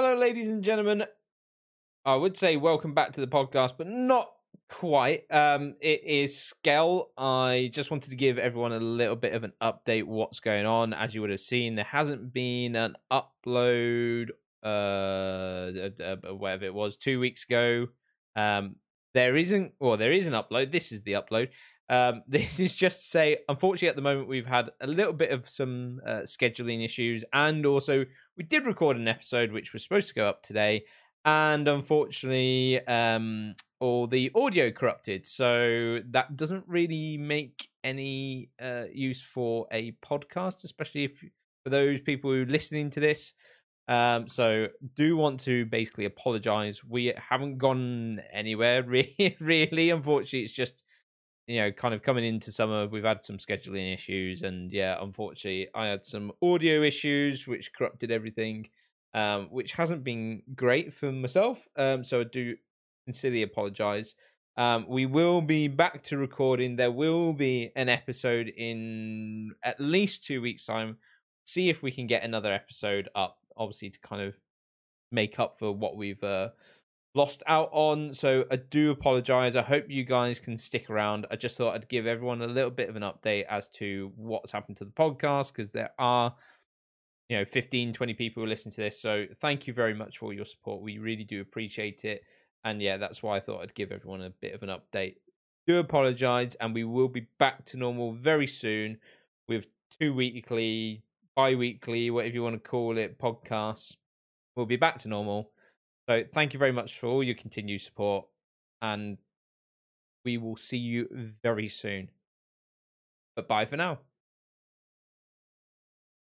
Hello, ladies and gentlemen. I would say welcome back to the podcast, but not quite. Um, it is Skell. I just wanted to give everyone a little bit of an update what's going on. As you would have seen, there hasn't been an upload uh, uh, whatever it was two weeks ago. Um, there isn't, well, there is an upload. This is the upload. Um, this is just to say, unfortunately, at the moment, we've had a little bit of some uh, scheduling issues, and also we did record an episode which was supposed to go up today, and unfortunately, um, all the audio corrupted. So that doesn't really make any uh, use for a podcast, especially if for those people who are listening to this. Um, so do want to basically apologize. We haven't gone anywhere really, really. Unfortunately, it's just you know, kind of coming into summer, we've had some scheduling issues, and yeah, unfortunately, I had some audio issues which corrupted everything, um, which hasn't been great for myself. Um, so I do sincerely apologize. Um, we will be back to recording. There will be an episode in at least two weeks' time. See if we can get another episode up, obviously to kind of make up for what we've uh, lost out on. So I do apologize. I hope you guys can stick around. I just thought I'd give everyone a little bit of an update as to what's happened to the podcast because there are you know 15 20 people who listen to this so thank you very much for your support we really do appreciate it and yeah that's why i thought i'd give everyone a bit of an update do apologize and we will be back to normal very soon with two weekly bi-weekly whatever you want to call it podcasts we'll be back to normal so thank you very much for all your continued support, and we will see you very soon. But bye for now.